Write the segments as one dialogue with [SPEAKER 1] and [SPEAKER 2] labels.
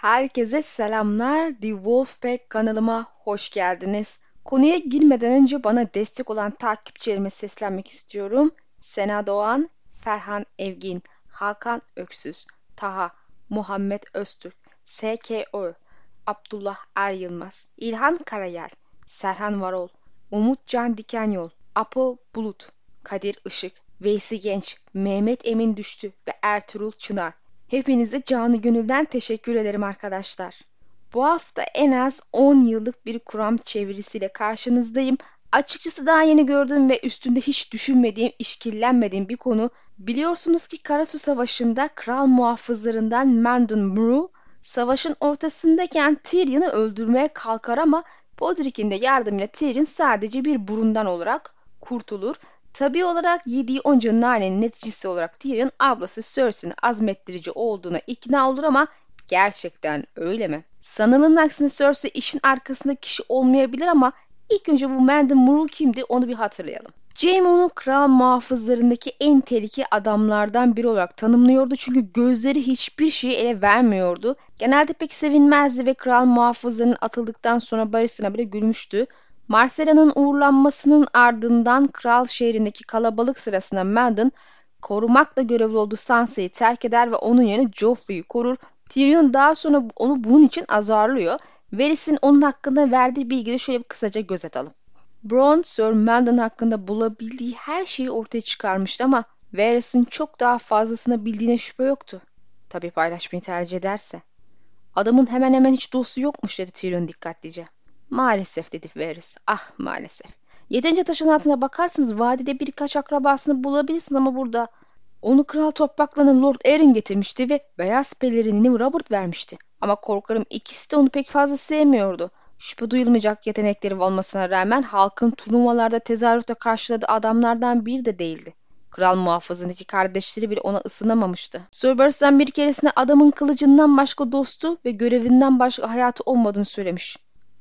[SPEAKER 1] Herkese selamlar. The Wolfpack kanalıma hoş geldiniz. Konuya girmeden önce bana destek olan takipçilerime seslenmek istiyorum. Sena Doğan, Ferhan Evgin, Hakan Öksüz, Taha, Muhammed Öztürk, SKO, Abdullah Er Yılmaz, İlhan Karayel, Serhan Varol, Umut Can Dikenyol, Apo Bulut, Kadir Işık, Veysi Genç, Mehmet Emin Düştü ve Ertuğrul Çınar. Hepinize canı gönülden teşekkür ederim arkadaşlar. Bu hafta en az 10 yıllık bir Kur'an çevirisiyle karşınızdayım. Açıkçası daha yeni gördüğüm ve üstünde hiç düşünmediğim, işkillenmediğim bir konu. Biliyorsunuz ki Karasu Savaşı'nda kral muhafızlarından Mandon Muru, savaşın ortasındayken Tyrion'u öldürmeye kalkar ama Podrick'in de yardımıyla Tyrion sadece bir burundan olarak kurtulur. Tabi olarak yediği onca nanenin neticesi olarak Tyrion ablası Cersei'nin azmettirici olduğuna ikna olur ama gerçekten öyle mi? Sanılanın aksine Cersei işin arkasında kişi olmayabilir ama ilk önce bu Mandon Muru kimdi onu bir hatırlayalım. Jaime onu kral muhafızlarındaki en tehlikeli adamlardan biri olarak tanımlıyordu çünkü gözleri hiçbir şeyi ele vermiyordu. Genelde pek sevinmezdi ve kral muhafızlarının atıldıktan sonra Barris'ine bile gülmüştü. Marcella'nın uğurlanmasının ardından kral şehrindeki kalabalık sırasında Mandon korumakla görevli olduğu Sansa'yı terk eder ve onun yerine Joffrey'i korur. Tyrion daha sonra onu bunun için azarlıyor. Varys'in onun hakkında verdiği bilgiyi şöyle bir kısaca göz atalım. Bronn, Sir Mandon hakkında bulabildiği her şeyi ortaya çıkarmıştı ama Varys'in çok daha fazlasını bildiğine şüphe yoktu. Tabii paylaşmayı tercih ederse. Adamın hemen hemen hiç dostu yokmuş dedi Tyrion dikkatlice. Maalesef dedi Varys. Ah maalesef. Yeterince taşın altına bakarsınız vadide birkaç akrabasını bulabilirsin ama burada onu kral topraklanan Lord Arryn getirmişti ve beyaz pelerinini Robert vermişti. Ama korkarım ikisi de onu pek fazla sevmiyordu. Şüphe duyulmayacak yetenekleri olmasına rağmen halkın turnuvalarda tezahürate karşıladığı adamlardan biri de değildi. Kral muhafızındaki kardeşleri bile ona ısınamamıştı. Sir bir keresinde adamın kılıcından başka dostu ve görevinden başka hayatı olmadığını söylemiş.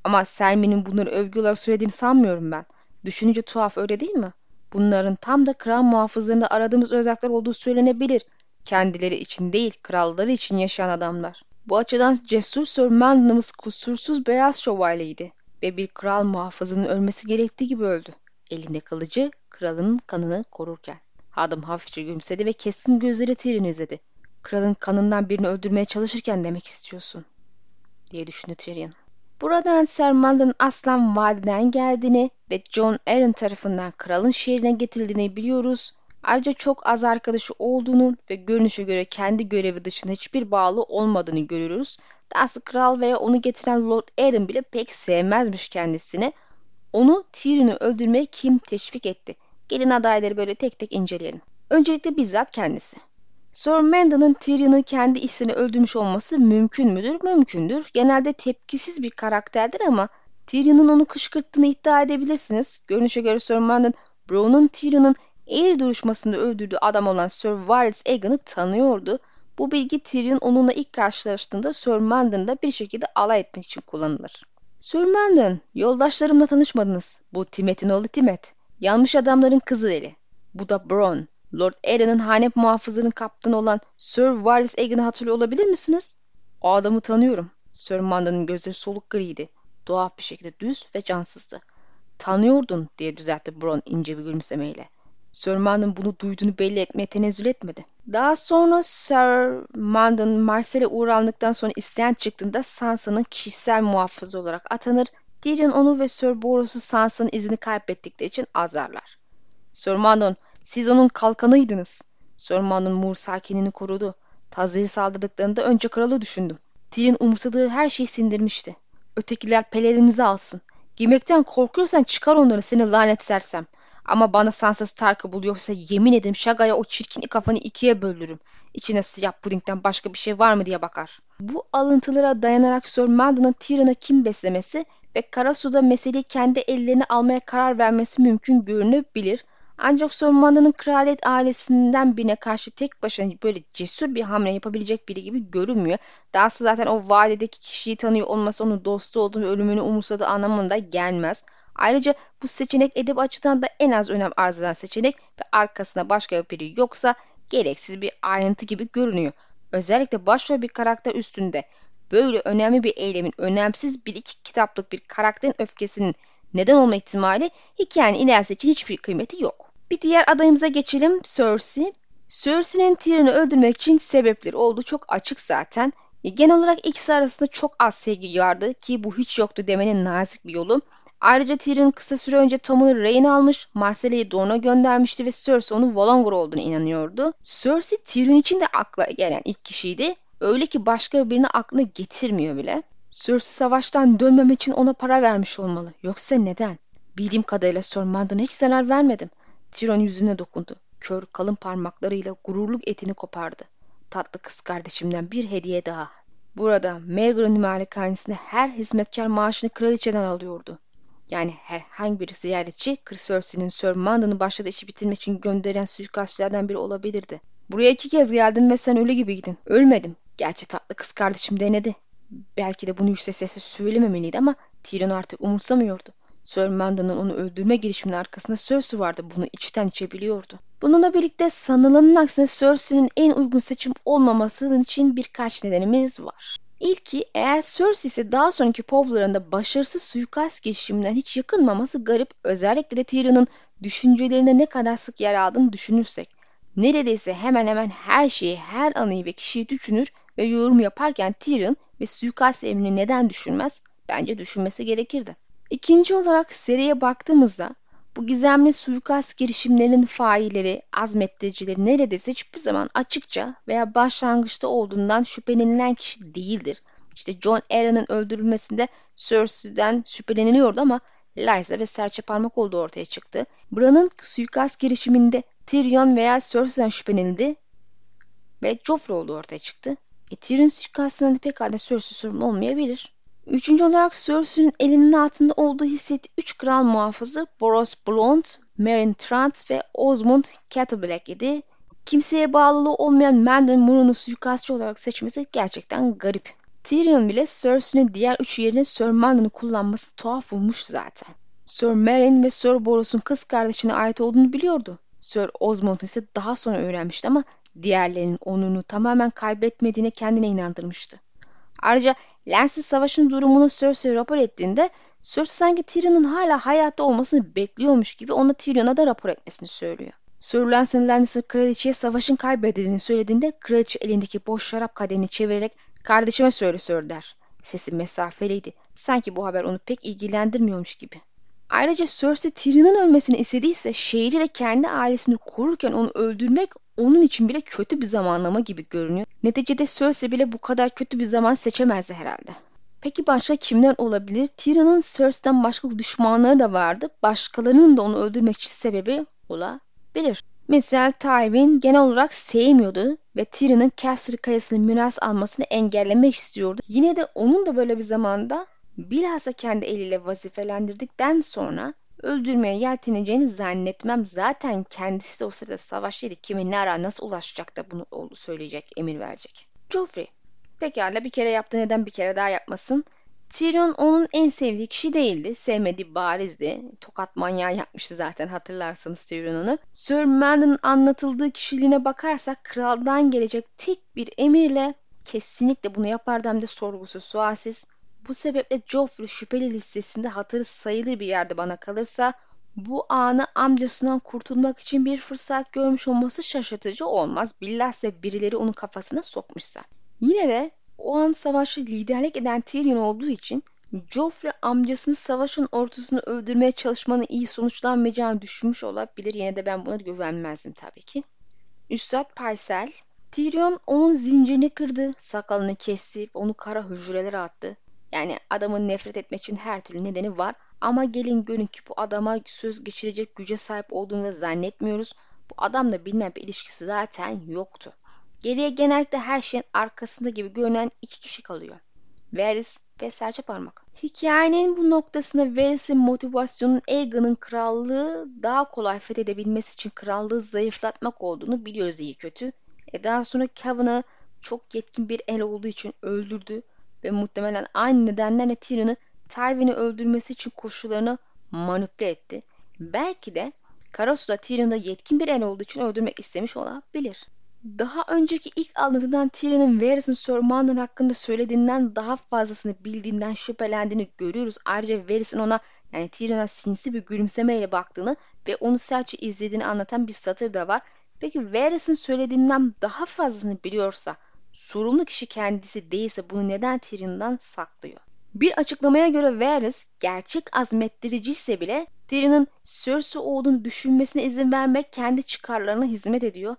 [SPEAKER 1] Ama Selmi'nin bunları övgü olarak söylediğini sanmıyorum ben. Düşününce tuhaf öyle değil mi? Bunların tam da kral muhafızlarında aradığımız özellikler olduğu söylenebilir. Kendileri için değil, kralları için yaşayan adamlar. Bu açıdan cesur Sir Mandon'ımız kusursuz beyaz şövalyeydi ve bir kral muhafızının ölmesi gerektiği gibi öldü. Elinde kılıcı kralın kanını korurken. Adam hafifçe gülümsedi ve keskin gözleri Tyrion'u. Kralın kanından birini öldürmeye çalışırken demek istiyorsun, diye düşündü Tyrion. Buradan Ser Mandon Aslan Vadiden geldiğini ve John Arryn tarafından kralın şehrine getirildiğini biliyoruz. Ayrıca çok az arkadaşı olduğunu ve görünüşe göre kendi görevi dışında hiçbir bağlı olmadığını görüyoruz. Dahası kral veya onu getiren Lord Arryn bile pek sevmezmiş kendisini. Onu Tyrion'u öldürmeye kim teşvik etti? Gelin adayları böyle tek tek inceleyelim. Öncelikle bizzat kendisi. Sir Mandon'ın Tyrion'u kendi isteğini öldürmüş olması mümkün müdür? Mümkündür. Genelde tepkisiz bir karakterdir ama Tyrion'un onu kışkırttığını iddia edebilirsiniz. Görünüşe göre Sir Mandon, Bronn'un Tyrion'un eğri duruşmasında öldürdüğü adam olan Sir Varys Egan'ı tanıyordu. Bu bilgi Tyrion onunla ilk karşılaştığında Sir Mandon'da bir şekilde alay etmek için kullanılır. Sir Mandon, yoldaşlarımla tanışmadınız. Bu Timet'in oğlu Timet. Yanlış adamların kızı eli. Bu da Bronn. Lord Arryn'in hane muhafızının kaptanı olan Sir Varys Egan'ı hatırlıyor olabilir misiniz? O adamı tanıyorum. Sir Mandon'un gözleri soluk griydi. Doğal bir şekilde düz ve cansızdı. Tanıyordun diye düzeltti Bronn ince bir gülümsemeyle. Sir Mandon bunu duyduğunu belli etmeye tenezzül etmedi. Daha sonra Sir Mandon Marcel'e uğrandıktan sonra isyan çıktığında Sansa'nın kişisel muhafızı olarak atanır. Tyrion onu ve Sir Boros'u Sansa'nın izini kaybettikleri için azarlar. Sir Mandon siz onun kalkanıydınız. Sörman'ın Mur sakinini korudu. Tazı'yı saldırdıklarında önce kralı düşündüm. Tyrion umursadığı her şeyi sindirmişti. Ötekiler pelerinizi alsın. Giymekten korkuyorsan çıkar onları seni lanet sersem. Ama bana Sansa Stark'ı buluyorsa yemin ederim Şaga'ya o çirkin kafanı ikiye böldürürüm. İçine siyah pudingden başka bir şey var mı diye bakar. Bu alıntılara dayanarak Sir Mandon'ın Tyrion'a kim beslemesi ve Karasu'da meseleyi kendi ellerine almaya karar vermesi mümkün görünebilir. Ancak Sormanlı'nın kraliyet ailesinden birine karşı tek başına böyle cesur bir hamle yapabilecek biri gibi görünmüyor. Dahası zaten o vadedeki kişiyi tanıyor olması onun dostu olduğunu ölümünü umursadığı anlamında gelmez. Ayrıca bu seçenek edep açıdan da en az önem arz eden seçenek ve arkasında başka biri yoksa gereksiz bir ayrıntı gibi görünüyor. Özellikle başrol bir karakter üstünde böyle önemli bir eylemin önemsiz bir iki kitaplık bir karakterin öfkesinin neden olma ihtimali hikayenin ilerisi için hiçbir kıymeti yok. Bir diğer adayımıza geçelim Cersei. Cersei'nin Tyrion'u öldürmek için sebepleri olduğu çok açık zaten. E, genel olarak ikisi arasında çok az sevgi vardı ki bu hiç yoktu demenin nazik bir yolu. Ayrıca Tyrion kısa süre önce Tom'u rehin almış, Marcella'yı Dorne'a göndermişti ve Cersei onun Valongor olduğunu inanıyordu. Cersei Tyrion için de akla gelen ilk kişiydi. Öyle ki başka birini aklına getirmiyor bile. Cersei savaştan dönmemek için ona para vermiş olmalı. Yoksa neden? Bildiğim kadarıyla Sir hiç zarar vermedim. Tyrion yüzüne dokundu. Kör kalın parmaklarıyla gururluk etini kopardı. Tatlı kız kardeşimden bir hediye daha. Burada Meagher'ın malikanesinde her hizmetkar maaşını kraliçeden alıyordu. Yani herhangi bir ziyaretçi Cersei'nin Sir Mandon'u başladığı işi bitirmek için gönderen suikastçılardan biri olabilirdi. Buraya iki kez geldim ve sen ölü gibiydin. Ölmedim. Gerçi tatlı kız kardeşim denedi. Belki de bunu yüksek sesle söylememeliydi ama Tyrion artık umursamıyordu. Sir Mandon'un onu öldürme girişiminin arkasında Cersei vardı. Bunu içten içe biliyordu. Bununla birlikte sanılanın aksine Cersei'nin en uygun seçim olmaması için birkaç nedenimiz var. İlki eğer Cersei ise daha sonraki povlarında başarısız suikast girişiminden hiç yakınmaması garip. Özellikle de Tyrion'un düşüncelerine ne kadar sık yer aldığını düşünürsek. Neredeyse hemen hemen her şeyi, her anıyı ve kişiyi düşünür ve yorum yaparken Tyrion ve suikast emrini neden düşünmez? Bence düşünmesi gerekirdi. İkinci olarak seriye baktığımızda bu gizemli suikast girişimlerinin failleri, azmettiricileri neredeyse hiçbir zaman açıkça veya başlangıçta olduğundan şüphelenilen kişi değildir. İşte John Aaron'ın öldürülmesinde Cersei'den şüpheleniliyordu ama Lysa ve serçe parmak olduğu ortaya çıktı. Bran'ın suikast girişiminde Tyrion veya Cersei'den şüphelenildi ve Joffrey olduğu ortaya çıktı. E, Tyrion suikastından da pekala Cersei sorumlu olmayabilir. Üçüncü olarak Cersei'nin elinin altında olduğu hissettiği üç kral muhafızı Boros Blond, Meryn Trant ve Osmond Cattleblack idi. Kimseye bağlılığı olmayan Mandon Moon'u suikastçı olarak seçmesi gerçekten garip. Tyrion bile Cersei'nin diğer üç yerine Sir Mandon'u kullanması tuhaf olmuş zaten. Sir Meryn ve Sir Boros'un kız kardeşine ait olduğunu biliyordu. Sir Osmond ise daha sonra öğrenmişti ama diğerlerinin onunu tamamen kaybetmediğine kendine inandırmıştı. Ayrıca Lancey savaşın durumunu Cersei rapor ettiğinde Cersei sanki Tyrion'un hala hayatta olmasını bekliyormuş gibi ona Tyrion'a da rapor etmesini söylüyor. Sir Lancey Lannister kraliçeye savaşın kaybedildiğini söylediğinde kraliçe elindeki boş şarap kadehini çevirerek kardeşime söyle Sir der. Sesi mesafeliydi. Sanki bu haber onu pek ilgilendirmiyormuş gibi. Ayrıca Cersei Tyrion'un ölmesini istediyse şehri ve kendi ailesini korurken onu öldürmek onun için bile kötü bir zamanlama gibi görünüyor. Neticede Cersei bile bu kadar kötü bir zaman seçemezdi herhalde. Peki başka kimler olabilir? Tyrion'un Cersei'den başka düşmanları da vardı. Başkalarının da onu öldürmek için sebebi olabilir. Mesela Tywin genel olarak sevmiyordu ve Tyrion'un Casterly kayasını miras almasını engellemek istiyordu. Yine de onun da böyle bir zamanda bilhassa kendi eliyle vazifelendirdikten sonra öldürmeye yelteneceğini zannetmem. Zaten kendisi de o sırada savaştaydı. Kime ne ara nasıl ulaşacak da bunu söyleyecek, emir verecek. Joffrey. Pekala bir kere yaptı neden bir kere daha yapmasın? Tyrion onun en sevdiği kişi değildi. Sevmediği barizdi. Tokat manyağı yapmıştı zaten hatırlarsanız Tyrion onu. Sir Mandon'ın anlatıldığı kişiliğine bakarsak kraldan gelecek tek bir emirle kesinlikle bunu yapardı hem de sorgusuz sualsiz bu sebeple Joffrey şüpheli listesinde hatırı sayılır bir yerde bana kalırsa bu anı amcasından kurtulmak için bir fırsat görmüş olması şaşırtıcı olmaz. Bilhassa birileri onun kafasına sokmuşsa. Yine de o an savaşı liderlik eden Tyrion olduğu için Joffrey amcasını savaşın ortasını öldürmeye çalışmanın iyi sonuçlanmayacağını düşünmüş olabilir. Yine de ben buna güvenmezdim tabii ki. Üstad Paysel Tyrion onun zincirini kırdı, sakalını kesti, onu kara hücrelere attı. Yani adamın nefret etmek için her türlü nedeni var. Ama gelin görün ki bu adama söz geçirecek güce sahip olduğunu da zannetmiyoruz. Bu adamla bilinen bir ilişkisi zaten yoktu. Geriye genellikle her şeyin arkasında gibi görünen iki kişi kalıyor. Varys ve serçe parmak. Hikayenin bu noktasında Varys'in motivasyonun Aegon'un krallığı daha kolay fethedebilmesi için krallığı zayıflatmak olduğunu biliyoruz iyi kötü. E daha sonra Kevin'ı çok yetkin bir el olduğu için öldürdü ve muhtemelen aynı nedenlerle Tyrion'u Tywin'i öldürmesi için koşullarını manipüle etti. Belki de Karasu da Tyrion'da yetkin bir el olduğu için öldürmek istemiş olabilir. Daha önceki ilk anlatıdan Tyrion'un Varys'in Sir hakkında söylediğinden daha fazlasını bildiğinden şüphelendiğini görüyoruz. Ayrıca Varys'in ona yani Tyrion'a sinsi bir gülümsemeyle baktığını ve onu sertçe izlediğini anlatan bir satır da var. Peki Varys'in söylediğinden daha fazlasını biliyorsa sorumlu kişi kendisi değilse bunu neden Tyrion'dan saklıyor? Bir açıklamaya göre Varys gerçek azmettirici ise bile Tyrion'un Cersei olduğunu düşünmesine izin vermek kendi çıkarlarına hizmet ediyor.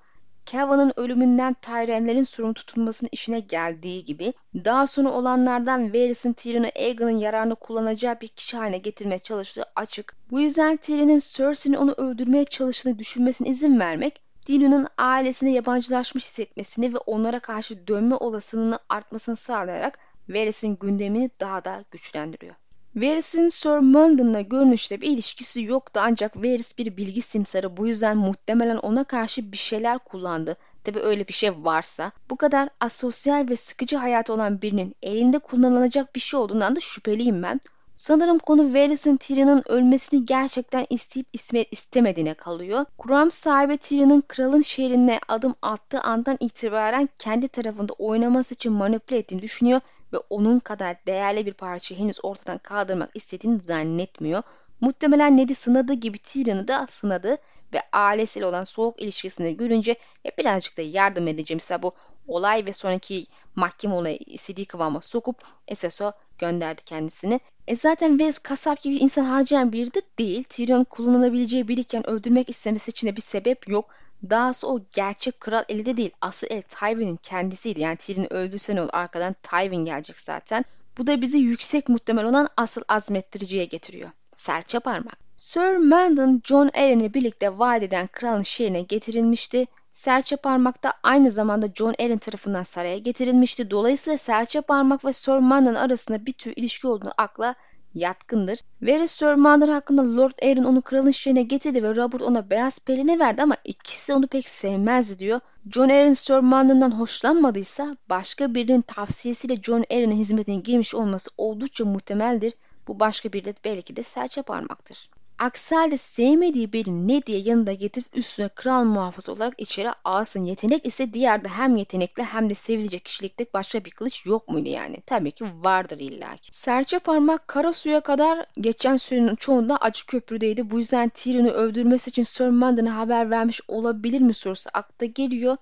[SPEAKER 1] Kevan'ın ölümünden Tyrell'lerin sorumlu tutulmasının işine geldiği gibi daha sonra olanlardan Varys'in Tyrion'u Aegon'un yararını kullanacağı bir kişi haline getirmeye çalıştığı açık. Bu yüzden Tyrion'un Cersei'nin onu öldürmeye çalıştığını düşünmesine izin vermek Tyrion'un ailesine yabancılaşmış hissetmesini ve onlara karşı dönme olasılığını artmasını sağlayarak Varys'in gündemini daha da güçlendiriyor. Varys'in Sir Mundon'la görünüşte bir ilişkisi yoktu ancak Varys bir bilgi simsarı bu yüzden muhtemelen ona karşı bir şeyler kullandı. Tabi öyle bir şey varsa bu kadar asosyal ve sıkıcı hayatı olan birinin elinde kullanılacak bir şey olduğundan da şüpheliyim ben. Sanırım konu Varys'in Tyrion'un ölmesini gerçekten isteyip istemediğine kalıyor. Kuram sahibi Tyrion'un kralın şehrine adım attığı andan itibaren kendi tarafında oynaması için manipüle ettiğini düşünüyor ve onun kadar değerli bir parçayı henüz ortadan kaldırmak istediğini zannetmiyor. Muhtemelen Ned'i sınadığı gibi Tyrion'u da sınadı ve ailesiyle olan soğuk ilişkisini görünce ya birazcık da yardım edeceğim bu olay ve sonraki mahkeme olayı istediği kıvama sokup SSO gönderdi kendisini. E zaten Wes kasap gibi insan harcayan biri de değil. Tyrion kullanılabileceği biriken öldürmek istemesi için de bir sebep yok. Dahası o gerçek kral eli de değil. Asıl el Tywin'in kendisiydi. Yani Tyrion'u öldürse ne olur arkadan Tywin gelecek zaten. Bu da bizi yüksek muhtemel olan asıl azmettiriciye getiriyor. Serçe parmak. Sir Mandon John Arryn'i birlikte vadeden kralın şehrine getirilmişti. Serçe parmak da aynı zamanda John Arryn tarafından saraya getirilmişti. Dolayısıyla serçe parmak ve Sir Mandon arasında bir tür ilişki olduğunu akla yatkındır. Varys Sir Mandon hakkında Lord Arryn onu kralın şehrine getirdi ve Robert ona beyaz peline verdi ama ikisi onu pek sevmezdi diyor. John Arryn Sir Mandon'dan hoşlanmadıysa başka birinin tavsiyesiyle John Arryn'in hizmetine girmiş olması oldukça muhtemeldir. Bu başka bir de belki de serçe parmaktır. Aksi halde sevmediği birini ne diye yanında getirip üstüne kral muhafızı olarak içeri alsın. Yetenek ise diğerde hem yetenekli hem de sevilecek kişilikte başka bir kılıç yok muydu yani? Tabii ki vardır illaki. Serçe parmak kara suya kadar geçen sürenin çoğunda acı köprüdeydi. Bu yüzden Tyrion'u öldürmesi için Sir Mandon'a haber vermiş olabilir mi sorusu akla geliyor.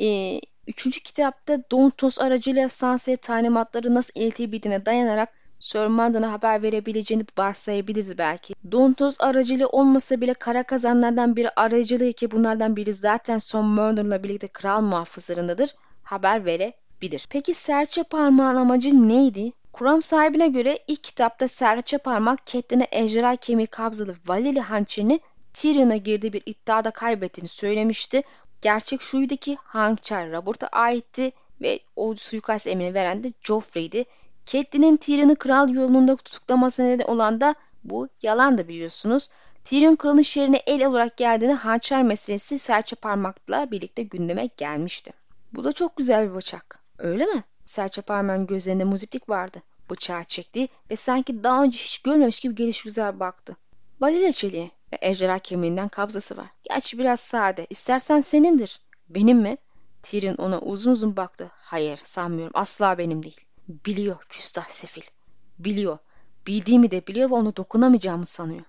[SPEAKER 1] Ee, üçüncü kitapta Dontos aracıyla Sansa'ya talimatları nasıl iletebildiğine dayanarak Sir Mandon'a haber verebileceğini varsayabiliriz belki. Dontos aracılığı olmasa bile kara kazanlardan biri aracılığı ki bunlardan biri zaten Sir Mandon'la birlikte kral muhafızlarındadır. Haber verebilir. Peki serçe parmağın amacı neydi? Kuram sahibine göre ilk kitapta serçe parmak Catelyn'e ejderha kemiği kabzalı Valili hançerini Tyrion'a girdiği bir iddiada kaybettiğini söylemişti. Gerçek şuydu ki hançer Robert'a aitti ve o suikast emrini veren de Joffrey'di. Catelyn'in Tyrion'u kral yolunda tutuklamasına neden olan da bu yalan da biliyorsunuz. Tyrion kralın şehrine el olarak geldiğinde hançer meselesi serçe parmakla birlikte gündeme gelmişti. Bu da çok güzel bir bıçak. Öyle mi? Serçe parmağın gözlerinde muziplik vardı. Bıçağı çekti ve sanki daha önce hiç görmemiş gibi geliş güzel baktı. Balina çeliği ve ejderha kemiğinden kabzası var. Gerçi biraz sade. İstersen senindir. Benim mi? Tyrion ona uzun uzun baktı. Hayır sanmıyorum. Asla benim değil. Biliyor küstah sefil. Biliyor. Bildiğimi de biliyor ve onu dokunamayacağımı sanıyor.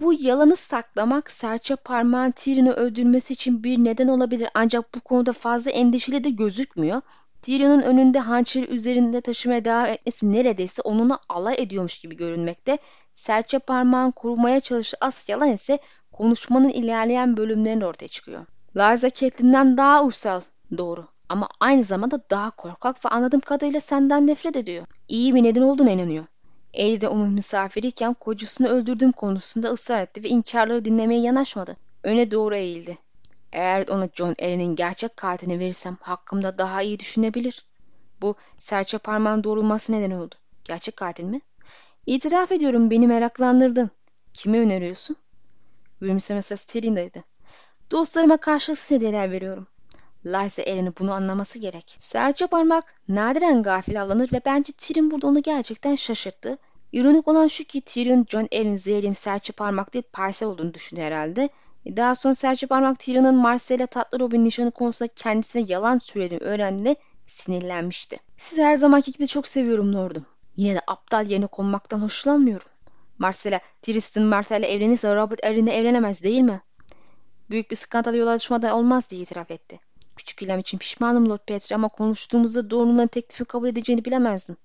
[SPEAKER 1] Bu yalanı saklamak serçe parmağın Tyrion'u öldürmesi için bir neden olabilir ancak bu konuda fazla endişeli de gözükmüyor. Tyrion'un önünde hançeri üzerinde taşımaya devam etmesi neredeyse onunla alay ediyormuş gibi görünmekte. Serçe parmağın korumaya çalıştığı as yalan ise konuşmanın ilerleyen bölümlerinde ortaya çıkıyor. Larza Catelyn'den daha uysal. Doğru ama aynı zamanda daha korkak ve anladığım kadarıyla senden nefret ediyor. İyi bir neden olduğuna inanıyor. Evde onun misafiriyken kocasını öldürdüğüm konusunda ısrar etti ve inkarları dinlemeye yanaşmadı. Öne doğru eğildi. Eğer ona John Allen'in gerçek katilini verirsem hakkımda daha iyi düşünebilir. Bu serçe parmağın doğrulması neden oldu. Gerçek katil mi? İtiraf ediyorum beni meraklandırdın. Kimi öneriyorsun? Gülümsemesi Sterling'deydi. Dostlarıma karşılıksız hediyeler veriyorum. Liza Ellen'in bunu anlaması gerek. Serçe parmak nadiren gafil avlanır ve bence Tyrion burada onu gerçekten şaşırttı. İronik olan şu ki Tyrion John Ellen Zehir'in serçe parmak değil parsel olduğunu düşündü herhalde. E, Daha sonra serçe parmak Tyrion'un Marcella tatlı Robin nişanı konusunda kendisine yalan söylediğini öğrendiğinde sinirlenmişti. Sizi her zamanki gibi çok seviyorum Lord'um. Yine de aptal yerine konmaktan hoşlanmıyorum. Marcella, Tristan Martell'le evlenirse Robert Erin'le evlenemez değil mi? Büyük bir skandal yol açmadan olmaz diye itiraf etti. Küçük ilham için pişmanım Lord Petri ama konuştuğumuzda doğruluğundan teklifi kabul edeceğini bilemezdim.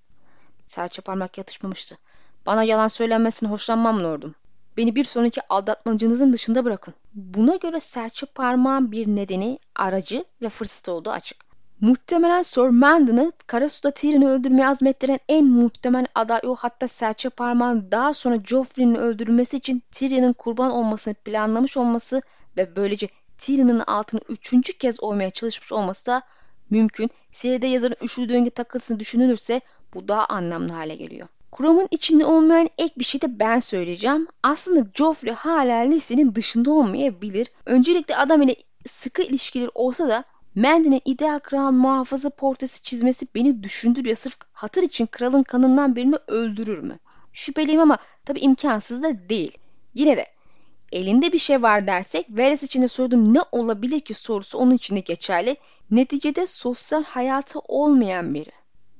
[SPEAKER 1] Serçe parmak yatışmamıştı. Bana yalan söylenmesine hoşlanmam Lord'um. Beni bir sonraki aldatmacınızın dışında bırakın. Buna göre serçe parmağın bir nedeni, aracı ve fırsat olduğu açık. Muhtemelen Sir Mandon'ı Karasu'da Tyrion'u öldürmeye azmettiren en muhtemel aday o hatta serçe parmağın daha sonra Joffrey'nin öldürülmesi için Tyrion'un kurban olmasını planlamış olması ve böylece Tyrion'un altını üçüncü kez oymaya çalışmış olması da mümkün. Seride yazarın üçlü döngü takılsını düşünülürse bu daha anlamlı hale geliyor. Kuramın içinde olmayan ek bir şey de ben söyleyeceğim. Aslında Joffrey hala listenin dışında olmayabilir. Öncelikle adam ile sıkı ilişkileri olsa da Mandy'nin ideal kral muhafızı portresi çizmesi beni düşündürüyor. Sırf hatır için kralın kanından birini öldürür mü? Şüpheliyim ama tabii imkansız da değil. Yine de elinde bir şey var dersek Varys için de sorduğum ne olabilir ki sorusu onun için de geçerli. Neticede sosyal hayatı olmayan biri.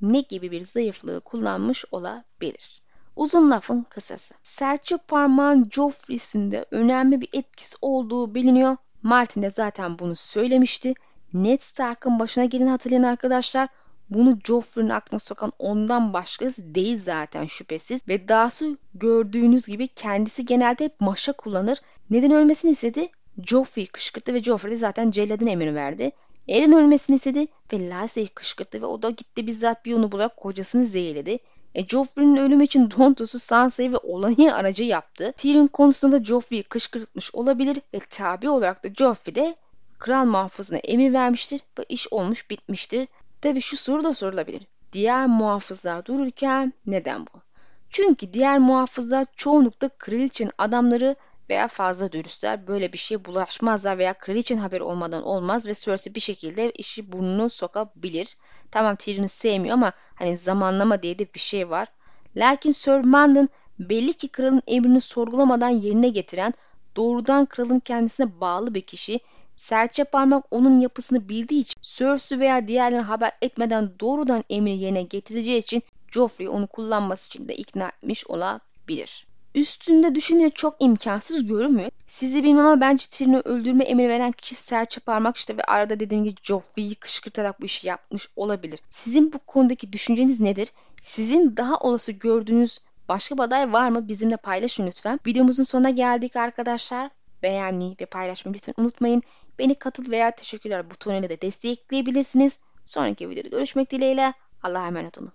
[SPEAKER 1] Ne gibi bir zayıflığı kullanmış olabilir? Uzun lafın kısası. Serçe parmağın Joffrey'sinde önemli bir etkisi olduğu biliniyor. Martin de zaten bunu söylemişti. Ned Stark'ın başına geleni hatırlayın arkadaşlar. Bunu Joffrey'nin aklına sokan ondan başkası değil zaten şüphesiz. Ve dahası gördüğünüz gibi kendisi genelde hep maşa kullanır. Neden ölmesini istedi? Joffrey'i kışkırttı ve Joffrey de zaten celladın emrini verdi. Eren ölmesini istedi ve Lassie'yi kışkırttı ve o da gitti bizzat bir yolunu bularak kocasını zehirledi. E, Joffrey'nin ölümü için Dontos'u Sansa'yı ve olayı aracı yaptı. Tyrion konusunda Joffrey'i kışkırtmış olabilir ve tabi olarak da Joffrey de kral muhafızına emir vermiştir ve iş olmuş bitmiştir. Tabi şu soru da sorulabilir. Diğer muhafızlar dururken neden bu? Çünkü diğer muhafızlar çoğunlukla kraliçenin adamları veya fazla dürüstler böyle bir şey bulaşmazlar veya kraliçenin haberi olmadan olmaz ve Cersei bir şekilde işi burnunu sokabilir. Tamam Tyrion'u sevmiyor ama hani zamanlama diye de bir şey var. Lakin Sir Mandon belli ki kralın emrini sorgulamadan yerine getiren doğrudan kralın kendisine bağlı bir kişi serçe parmak onun yapısını bildiği için Cersei veya diğerlerine haber etmeden doğrudan emri yerine getireceği için Joffrey onu kullanması için de ikna etmiş olabilir. Üstünde düşünce çok imkansız görünmüyor. Sizi bilmem ama bence Tyrion'u öldürme emri veren kişi serçe parmak işte ve arada dediğim gibi Joffrey'i kışkırtarak bu işi yapmış olabilir. Sizin bu konudaki düşünceniz nedir? Sizin daha olası gördüğünüz başka bir aday var mı? Bizimle paylaşın lütfen. Videomuzun sonuna geldik arkadaşlar. Beğenmeyi ve paylaşmayı lütfen unutmayın. Beni katıl veya teşekkürler butonuyla da destekleyebilirsiniz. Sonraki videoda görüşmek dileğiyle. Allah'a emanet olun.